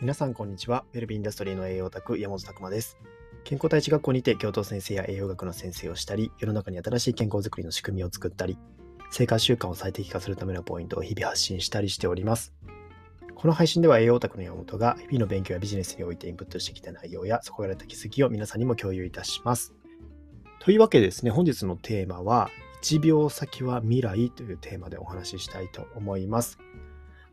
皆さんこんにちは。ウェルビーインダストリーの栄養オタク山本拓馬です。健康第一学校にて教頭先生や栄養学の先生をしたり、世の中に新しい健康づくりの仕組みを作ったり、生活習慣を最適化するためのポイントを日々発信したりしております。この配信では栄養オタクの山本が日々の勉強やビジネスにおいてインプットしてきた内容やそこから得た気づきを皆さんにも共有いたします。というわけでですね、本日のテーマは1秒先は未来というテーマでお話ししたいと思います。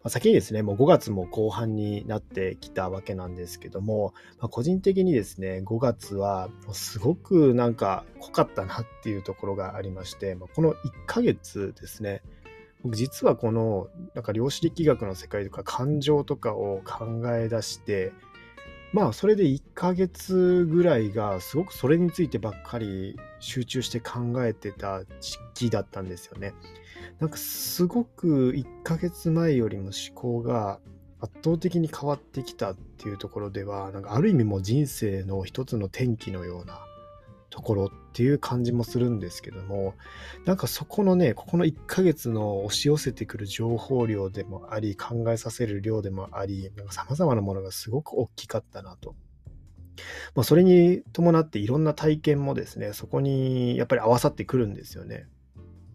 ま、先にですね、もう5月も後半になってきたわけなんですけども、まあ、個人的にですね、5月はすごくなんか濃かったなっていうところがありまして、ま、この1ヶ月ですね、僕実はこのなんか量子力学の世界とか感情とかを考え出して、まあそれで1ヶ月ぐらいがすごくそれについてばっかり集中して考えてた時期だったんですよね。なんかすごく1ヶ月前よりも思考が圧倒的に変わってきたっていうところでは、なんかある意味もう人生の一つの転機のようなところっていう感じもするんですけども、なんかそこのね、ここの1ヶ月の押し寄せてくる情報量でもあり、考えさせる量でもあり、なんか様々なものがすごく大きかったなと。まあ、それに伴っていろんな体験もですね、そこにやっぱり合わさってくるんですよね。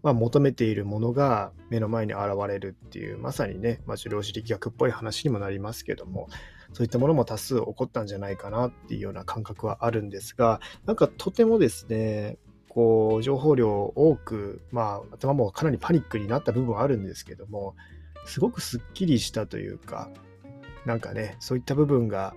まあ、求めているものが目の前に現れるっていう、まさにね、まあ、量子力学っぽい話にもなりますけども、そういったものも多数起こったんじゃないかなっていうような感覚はあるんですが、なんかとてもですね、こう、情報量多く、まあ、頭もかなりパニックになった部分はあるんですけども、すごくすっきりしたというか、なんかね、そういった部分が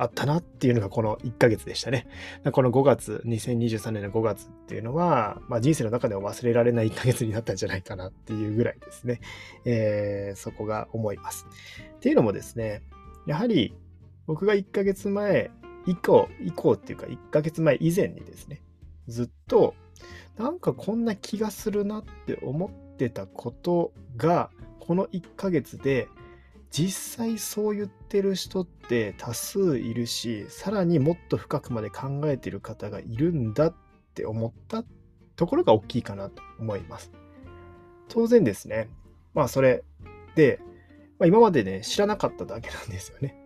あったなっていうのがこの1ヶ月でしたね。この5月、2023年の5月っていうのは、まあ、人生の中では忘れられない1ヶ月になったんじゃないかなっていうぐらいですね。えー、そこが思います。っていうのもですね、やはり僕が1ヶ月前以降、以降っていうか1ヶ月前以前にですね、ずっとなんかこんな気がするなって思ってたことが、この1ヶ月で実際そう言ってる人って多数いるし、さらにもっと深くまで考えてる方がいるんだって思ったところが大きいかなと思います。当然ですね。まあそれで、まあ、今までね、知らなかっただけなんですよね。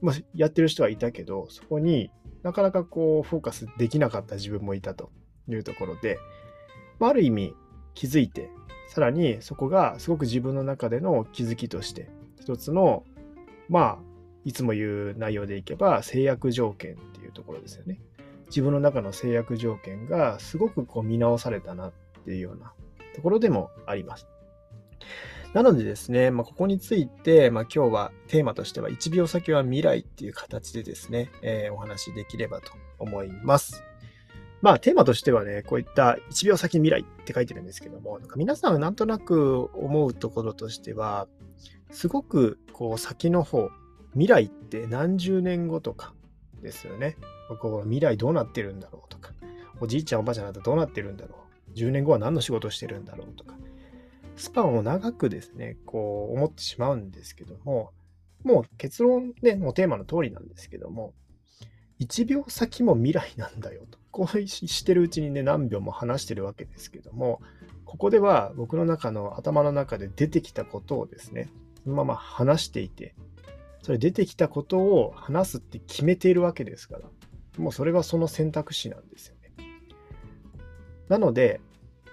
まあ、やってる人はいたけど、そこになかなかこうフォーカスできなかった自分もいたというところで、まあ、ある意味気づいて、さらにそこがすごく自分の中での気づきとして一つの、まあ、いつも言う内容でいけば制約条件っていうところですよね。自分の中の制約条件がすごくこう見直されたなっていうようなところでもあります。なのでですね、まあ、ここについて、まあ、今日はテーマとしては1秒先は未来っていう形でですね、えー、お話しできればと思います。まあテーマとしてはね、こういった1秒先未来って書いてるんですけども、なんか皆さんがなんとなく思うところとしては、すごくこう先の方、未来って何十年後とかですよね。こう未来どうなってるんだろうとか、おじいちゃんおばあちゃんだとどうなってるんだろう。10年後は何の仕事してるんだろうとか、スパンを長くですね、こう思ってしまうんですけども、もう結論で、もうテーマの通りなんですけども、1秒先も未来なんだよと。こうしてるうちにね、何秒も話してるわけですけども、ここでは僕の中の頭の中で出てきたことをですね、そのまま話していて、それ出てきたことを話すって決めているわけですから、もうそれがその選択肢なんですよね。なので、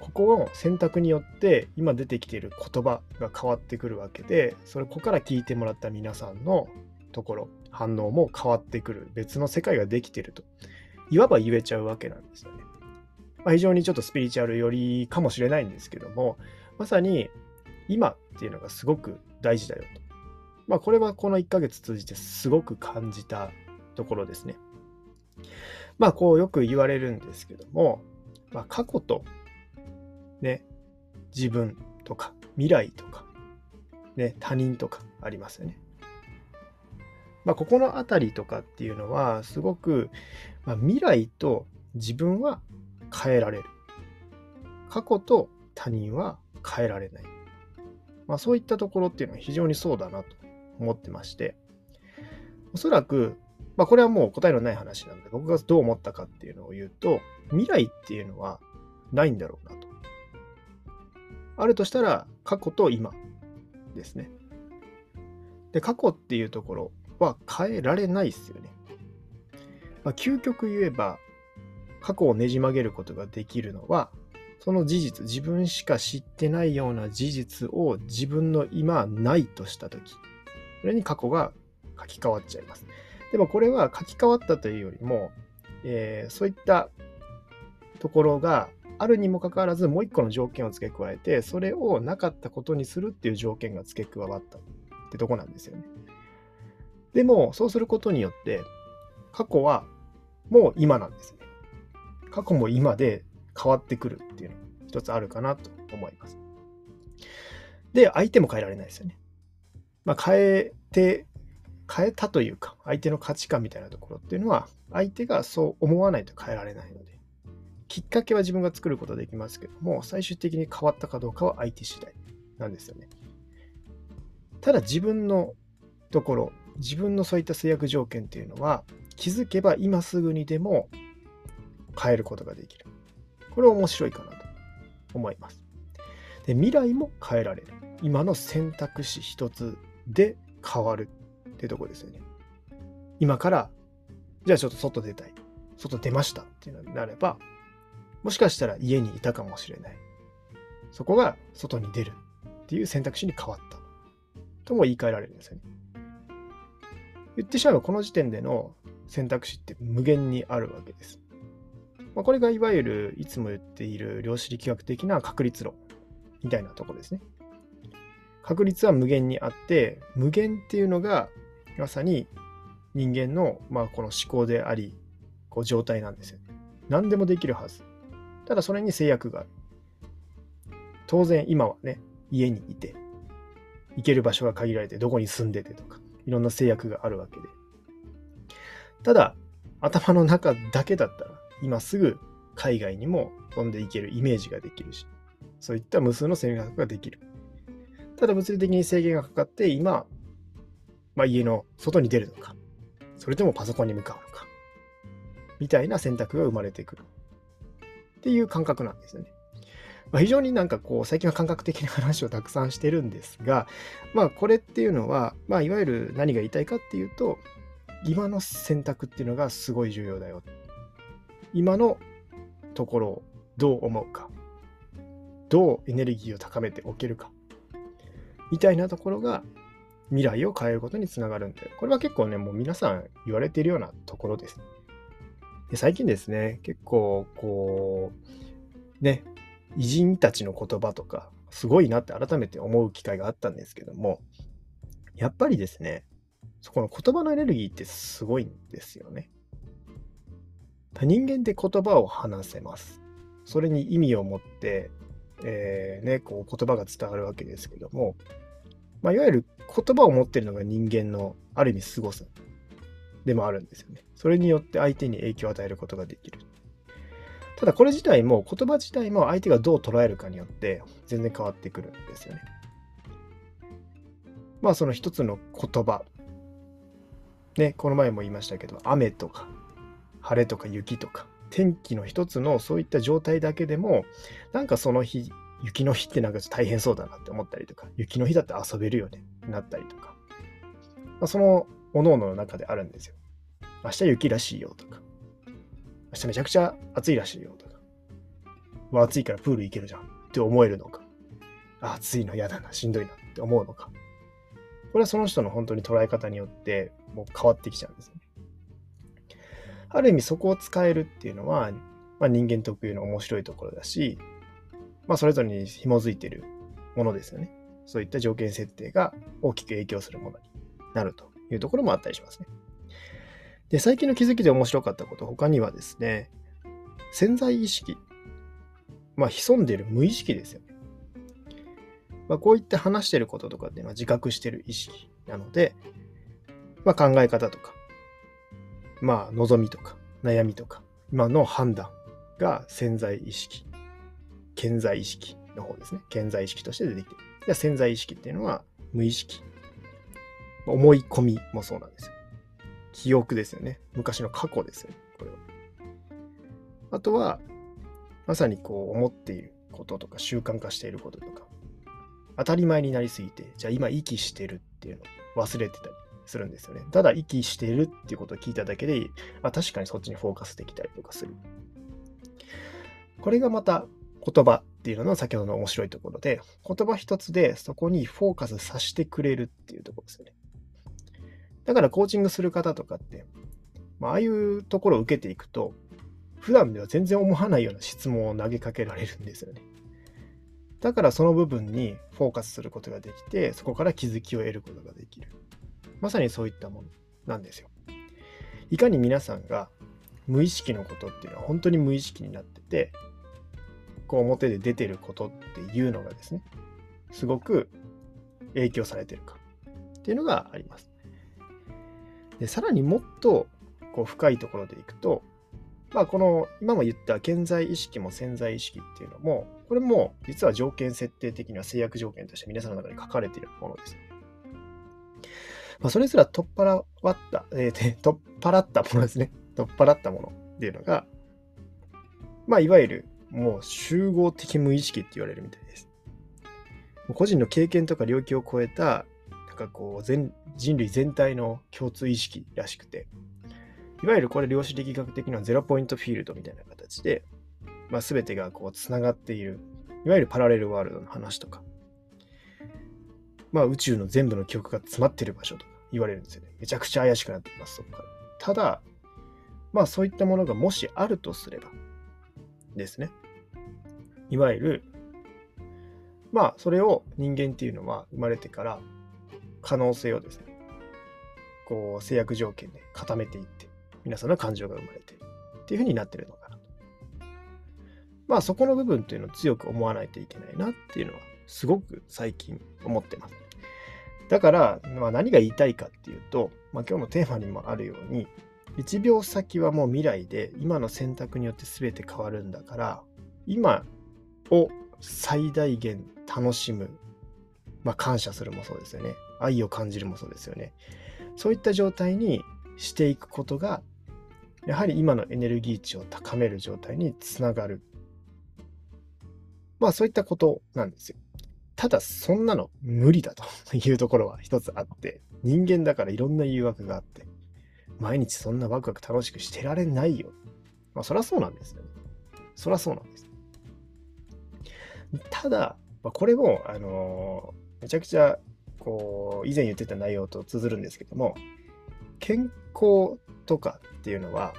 ここの選択によって今出てきている言葉が変わってくるわけで、それここから聞いてもらった皆さんのところ、反応も変わってくる、別の世界ができてると、いわば言えちゃうわけなんですよね。まあ、非常にちょっとスピリチュアル寄りかもしれないんですけども、まさに今っていうのがすごく大事だよと。まあ、これはこの1ヶ月通じてすごく感じたところですね。まあ、こうよく言われるんですけども、まあ、過去と、ね、自分とか未来とか、ね、他人とかありますよね。まあ、ここの辺りとかっていうのは、すごく、まあ、未来と自分は変えられる。過去と他人は変えられない。まあ、そういったところっていうのは非常にそうだなと思ってまして、おそらく、まあ、これはもう答えのない話なので、僕がどう思ったかっていうのを言うと、未来っていうのはないんだろうなと。あるとしたら、過去と今ですね。で、過去っていうところは変えられないですよね。まあ、究極言えば、過去をねじ曲げることができるのは、その事実、自分しか知ってないような事実を自分の今ないとしたとき、それに過去が書き換わっちゃいます。でもこれは書き換わったというよりも、えー、そういったところがあるにもかかわらずもう一個の条件を付け加えて、それをなかったことにするっていう条件が付け加わったってとこなんですよね。でも、そうすることによって、過去はもう今なんですね。過去も今で変わってくるっていうのが一つあるかなと思います。で、相手も変えられないですよね。まあ、変えて、変えたというか、相手の価値観みたいなところっていうのは、相手がそう思わないと変えられないので、きっかけは自分が作ることできますけども、最終的に変わったかどうかは相手次第なんですよね。ただ自分のところ、自分のそういった制約条件っていうのは、気づけば今すぐにでも変えることができる。これ面白いかなと思います。で未来も変えられる。今の選択肢一つで変わるってとこですよね。今から、じゃあちょっと外出たい。外出ましたっていうのになれば、もしかしたら家にいたかもしれない。そこが外に出るっていう選択肢に変わった。とも言い換えられるんですよね。言ってしまえばこの時点での選択肢って無限にあるわけです。まあ、これがいわゆるいつも言っている量子力学的な確率論みたいなとこですね。確率は無限にあって、無限っていうのがまさに人間の、まあ、この思考であり、こう状態なんですよね。何でもできるはず。ただそれに制約がある。当然今はね、家にいて、行ける場所が限られて、どこに住んでてとか、いろんな制約があるわけで。ただ、頭の中だけだったら、今すぐ海外にも飛んでいけるイメージができるし、そういった無数の制約ができる。ただ物理的に制限がかかって、今、まあ、家の外に出るのか、それともパソコンに向かうのか、みたいな選択が生まれてくる。っていう感覚なんですよね。まあ、非常になんかこう、最近は感覚的な話をたくさんしてるんですが、まあこれっていうのは、まあいわゆる何が言いたいかっていうと、今の選択っていうのがすごい重要だよ。今のところをどう思うか。どうエネルギーを高めておけるか。みたいなところが未来を変えることにつながるんで、これは結構ね、もう皆さん言われているようなところです。で最近ですね、結構こう、ね、偉人たちの言葉とか、すごいなって改めて思う機会があったんですけども、やっぱりですね、そこの言葉のエネルギーってすごいんですよね。人間って言葉を話せます。それに意味を持って、えー、ね、こう言葉が伝わるわけですけども、まあ、いわゆる言葉を持ってるのが人間のある意味凄さでもあるんですよね。それによって相手に影響を与えることができる。ただこれ自体も言葉自体も相手がどう捉えるかによって全然変わってくるんですよね。まあその一つの言葉。ね、この前も言いましたけど、雨とか晴れとか雪とか天気の一つのそういった状態だけでもなんかその日雪の日ってなんか大変そうだなって思ったりとか雪の日だって遊べるよねなったりとか、まあ、その各々の中であるんですよ。明日雪らしいよとか明日めちゃくちゃ暑いらしいよとか、わ、暑いからプール行けるじゃんって思えるのか、暑いの嫌だな、しんどいなって思うのか。これはその人の本当に捉え方によってもう変わってきちゃうんですよね。ある意味そこを使えるっていうのは、まあ、人間特有の面白いところだし、まあ、それぞれに紐づいてるものですよね。そういった条件設定が大きく影響するものになるというところもあったりしますね。で、最近の気づきで面白かったこと、他にはですね、潜在意識。まあ、潜んでいる無意識ですよね。まあ、こういって話してることとかっていうのは自覚してる意識なので、まあ、考え方とか、まあ、望みとか、悩みとか、今の判断が潜在意識、潜在意識の方ですね。潜在意識として出てきてる。じゃ潜在意識っていうのは無意識。思い込みもそうなんですよ。記憶ですよね。昔の過去ですよね。これは。あとは、まさにこう思っていることとか習慣化していることとか、当たり前になりすぎて、じゃあ今息してるっていうのを忘れてたりするんですよね。ただ息してるっていうことを聞いただけで、あ、確かにそっちにフォーカスできたりとかする。これがまた言葉っていうのの先ほどの面白いところで、言葉一つでそこにフォーカスさせてくれるっていうところですよね。だからコーチングする方とかって、まああいうところを受けていくと、普段では全然思わないような質問を投げかけられるんですよね。だからその部分にフォーカスすることができて、そこから気づきを得ることができる。まさにそういったものなんですよ。いかに皆さんが無意識のことっていうのは本当に無意識になってて、こう表で出てることっていうのがですね、すごく影響されてるかっていうのがあります。でさらにもっとこう深いところでいくと、まあ、この今も言った健在意識も潜在意識っていうのも、これも実は条件設定的には制約条件として皆さんの中に書かれているものです。まあ、それすら取っ払った、えー、取っ払ったものですね。取っ払ったものっていうのが、まあ、いわゆるもう集合的無意識って言われるみたいです。個人の経験とか領域を超えた、なんかこう全、人類全体の共通意識らしくて、いわゆるこれ量子力学的にはゼロポイントフィールドみたいな形で、まあ、全てがこうつながっている、いわゆるパラレルワールドの話とか、まあ、宇宙の全部の記憶が詰まってる場所とか言われるんですよね。めちゃくちゃ怪しくなってます、そこから。ただ、まあそういったものがもしあるとすればですね。いわゆる、まあそれを人間っていうのは生まれてから可能性をですね、こう制約条件で固めていって、皆さんの感情が生まれてっていうふうになってるのかなと。まあそこの部分っていうのを強く思わないといけないなっていうのはすごく最近思ってます。だから、まあ、何が言いたいかっていうと、まあ、今日のテーマにもあるように1秒先はもう未来で今の選択によって全て変わるんだから今を最大限楽しむ、まあ、感謝するもそうですよね愛を感じるもそうですよねそういった状態にしていくことがやはり今のエネルギー値を高める状態につながる。まあそういったことなんですよ。ただそんなの無理だというところは一つあって、人間だからいろんな誘惑があって、毎日そんなワクワク楽しくしてられないよ。まあそりゃそうなんですよね。そりゃそうなんです。ただ、ま、これも、あの、めちゃくちゃ、こう、以前言ってた内容と通ずるんですけども、健康とかっていうのは、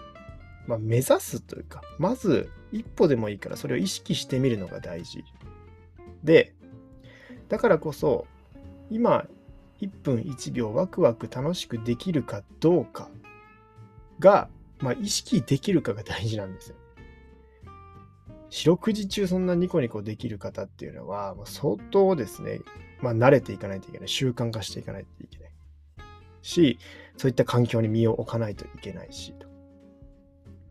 まあ、目指すというか、まず一歩でもいいからそれを意識してみるのが大事。で、だからこそ、今、1分1秒ワクワク楽しくできるかどうかが、まあ、意識できるかが大事なんですよ。四六時中そんなニコニコできる方っていうのは、まあ、相当ですね、まあ、慣れていかないといけない。習慣化していかないといけない。し、そういった環境に身を置かないといけないし、と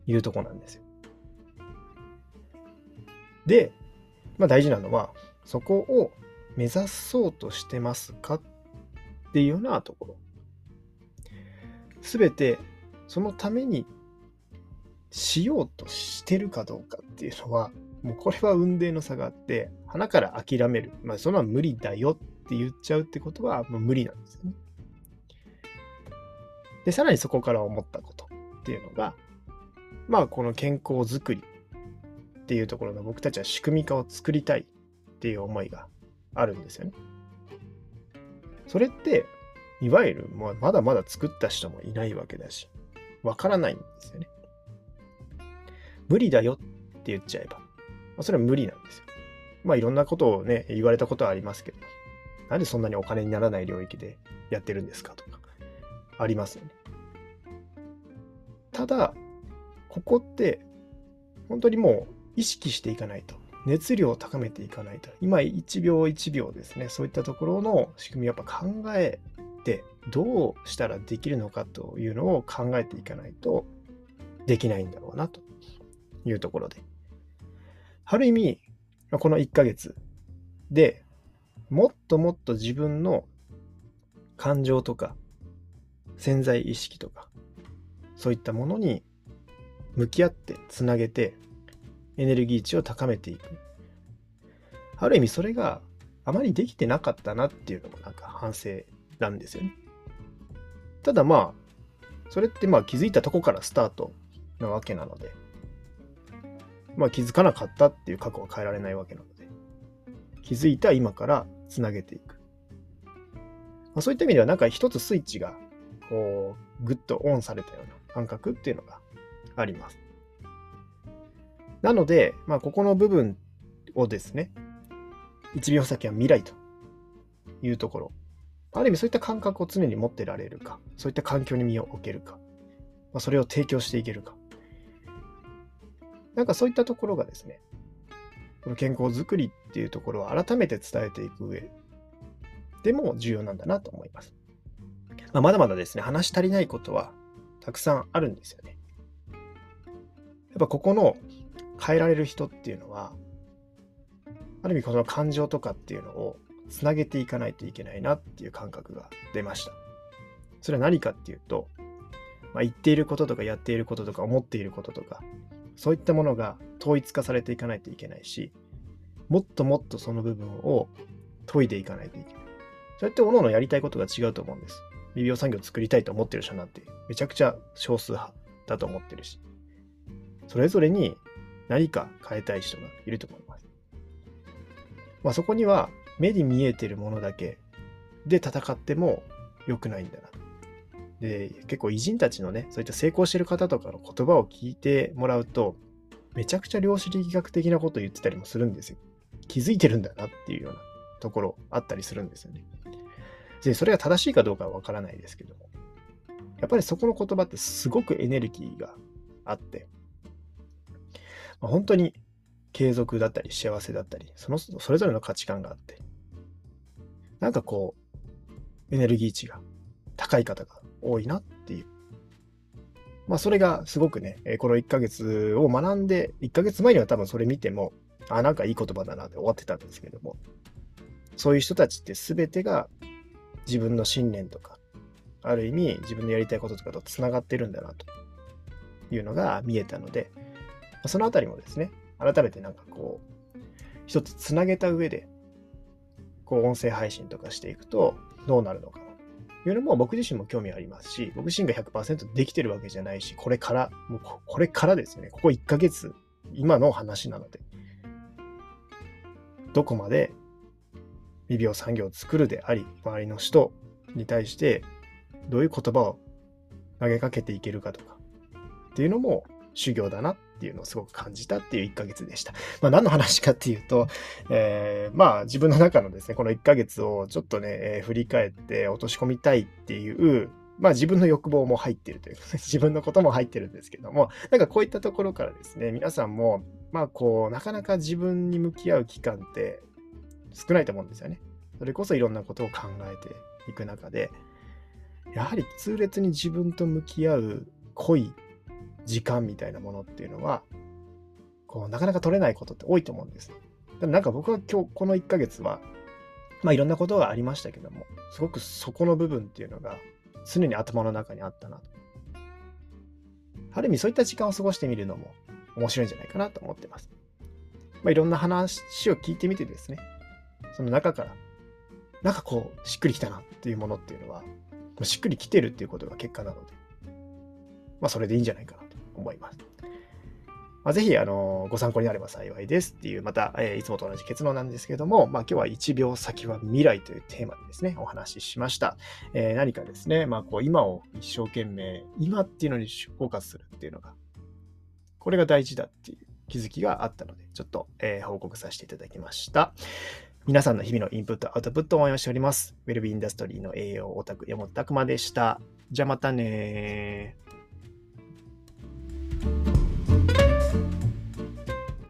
いうとこなんですよ。で、まあ大事なのは、そこを目指そうとしてますかっていうようなところ。すべてそのためにしようとしてるかどうかっていうのは、もうこれは運命の差があって、花から諦める。まあ、そのは無理だよって言っちゃうってことは、もう無理なんですよね。で、さらにそこから思ったことっていうのが、まあ、この健康づくりっていうところの僕たちは仕組み化を作りたいっていう思いがあるんですよね。それって、いわゆる、まだまだ作った人もいないわけだし、わからないんですよね。無理だよって言っちゃえば、まあ、それは無理なんですよ。まあいろんなことをね、言われたことはありますけど、なんでそんなにお金にならない領域でやってるんですかとか、ありますよね。ただ、ここって、本当にもう意識していかないと。熱量を高めていかないと。今1秒1秒ですね。そういったところの仕組みをやっぱ考えて、どうしたらできるのかというのを考えていかないとできないんだろうなというところで。ある意味、この1ヶ月でもっともっと自分の感情とか潜在意識とか、そういったものに向き合ってつなげてエネルギー値を高めていく。ある意味それがあまりできてなかったなっていうのもなんか反省なんですよね。ただまあ、それってまあ気づいたとこからスタートなわけなので、まあ気づかなかったっていう過去は変えられないわけなので、気づいた今からつなげていく。まあ、そういった意味ではなんか一つスイッチがこうグッとオンされたような感覚っていうのがあります。なので、まあ、ここの部分をですね、1秒先は未来というところ。ある意味そういった感覚を常に持ってられるか、そういった環境に身を置けるか、まあ、それを提供していけるか。なんかそういったところがですね、この健康づくりっていうところを改めて伝えていく上でも重要なんだなと思います。まあ、まだまだですね、話し足りないことはたくさんあるんですよね。やっぱここの変えられる人っていうのは、ある意味この感情とかっていうのをつなげていかないといけないなっていう感覚が出ました。それは何かっていうと、まあ、言っていることとかやっていることとか思っていることとか、そういったものが統一化されていかないといけないし、もっともっとその部分を研いでいかないといけない。そうやって各々やりたいことが違うと思うんです。微病産業を作りたいと思ってる人なんてめちゃくちゃ少数派だと思ってるし、それぞれに何か変えたい人がいると思います。まあ、そこには目に見えてるものだけで戦っても良くないんだな。で、結構偉人たちのね、そういった成功してる方とかの言葉を聞いてもらうと、めちゃくちゃ量子力学的なこと言ってたりもするんですよ。気づいてるんだなっていうようなところあったりするんですよね。で、それが正しいかどうかはわからないですけども、やっぱりそこの言葉ってすごくエネルギーがあって、まあ、本当に継続だったり幸せだったり、そのそれぞれの価値観があって、なんかこう、エネルギー値が高い方が多いなっていう。まあそれがすごくね、この1ヶ月を学んで、1ヶ月前には多分それ見ても、あ、なんかいい言葉だなって終わってたんですけども、そういう人たちって全てが自分の信念とか、ある意味自分のやりたいこととかとつながってるんだなというのが見えたので、そのあたりもですね、改めてなんかこう、一つつなげた上で、こう音声配信とかしていくとどうなるのかないうのも僕自身も興味ありますし、僕自身が100%できてるわけじゃないし、これから、もうこれからですよね、ここ1ヶ月、今の話なので、どこまで未病産業を作るであり、周りの人に対してどういう言葉を投げかけていけるかとかっていうのも修行だなっていうのをすごく感じたっていう1ヶ月でした。まあ何の話かっていうと、えー、まあ自分の中のですね、この1ヶ月をちょっとね、えー、振り返って落とし込みたいっていう、まあ自分の欲望も入ってるというか、自分のことも入ってるんですけども、なんかこういったところからですね、皆さんも、まあこう、なかなか自分に向き合う期間って少ないと思うんですよね。それこそいろんなことを考えていく中で、やはり痛烈に自分と向き合う濃い時間みたいなものっていうのは、こう、なかなか取れないことって多いと思うんです。でもなんか僕は今日この1ヶ月は、まあいろんなことがありましたけども、すごくそこの部分っていうのが常に頭の中にあったなと。ある意味そういった時間を過ごしてみるのも面白いんじゃないかなと思ってます。まあいろんな話を聞いてみてですね、その中から、なんかこう、しっくりきたなっていうものっていうのは、しっくりきてるっていうことが結果なので、まあそれでいいんじゃないかなと思います。まあ、ぜひ、あの、ご参考になれば幸いですっていう、また、えー、いつもと同じ結論なんですけども、まあ、今日は1秒先は未来というテーマでですね、お話ししました。えー、何かですね、まあ、こう、今を一生懸命、今っていうのにフォーカスするっていうのが、これが大事だっていう気づきがあったので、ちょっと、えー、報告させていただきました。皆さんの日々のインプット、アウトプットを応援しております。ウェルビーインダストリーの栄養オタク、山本拓馬でした。じゃあまたね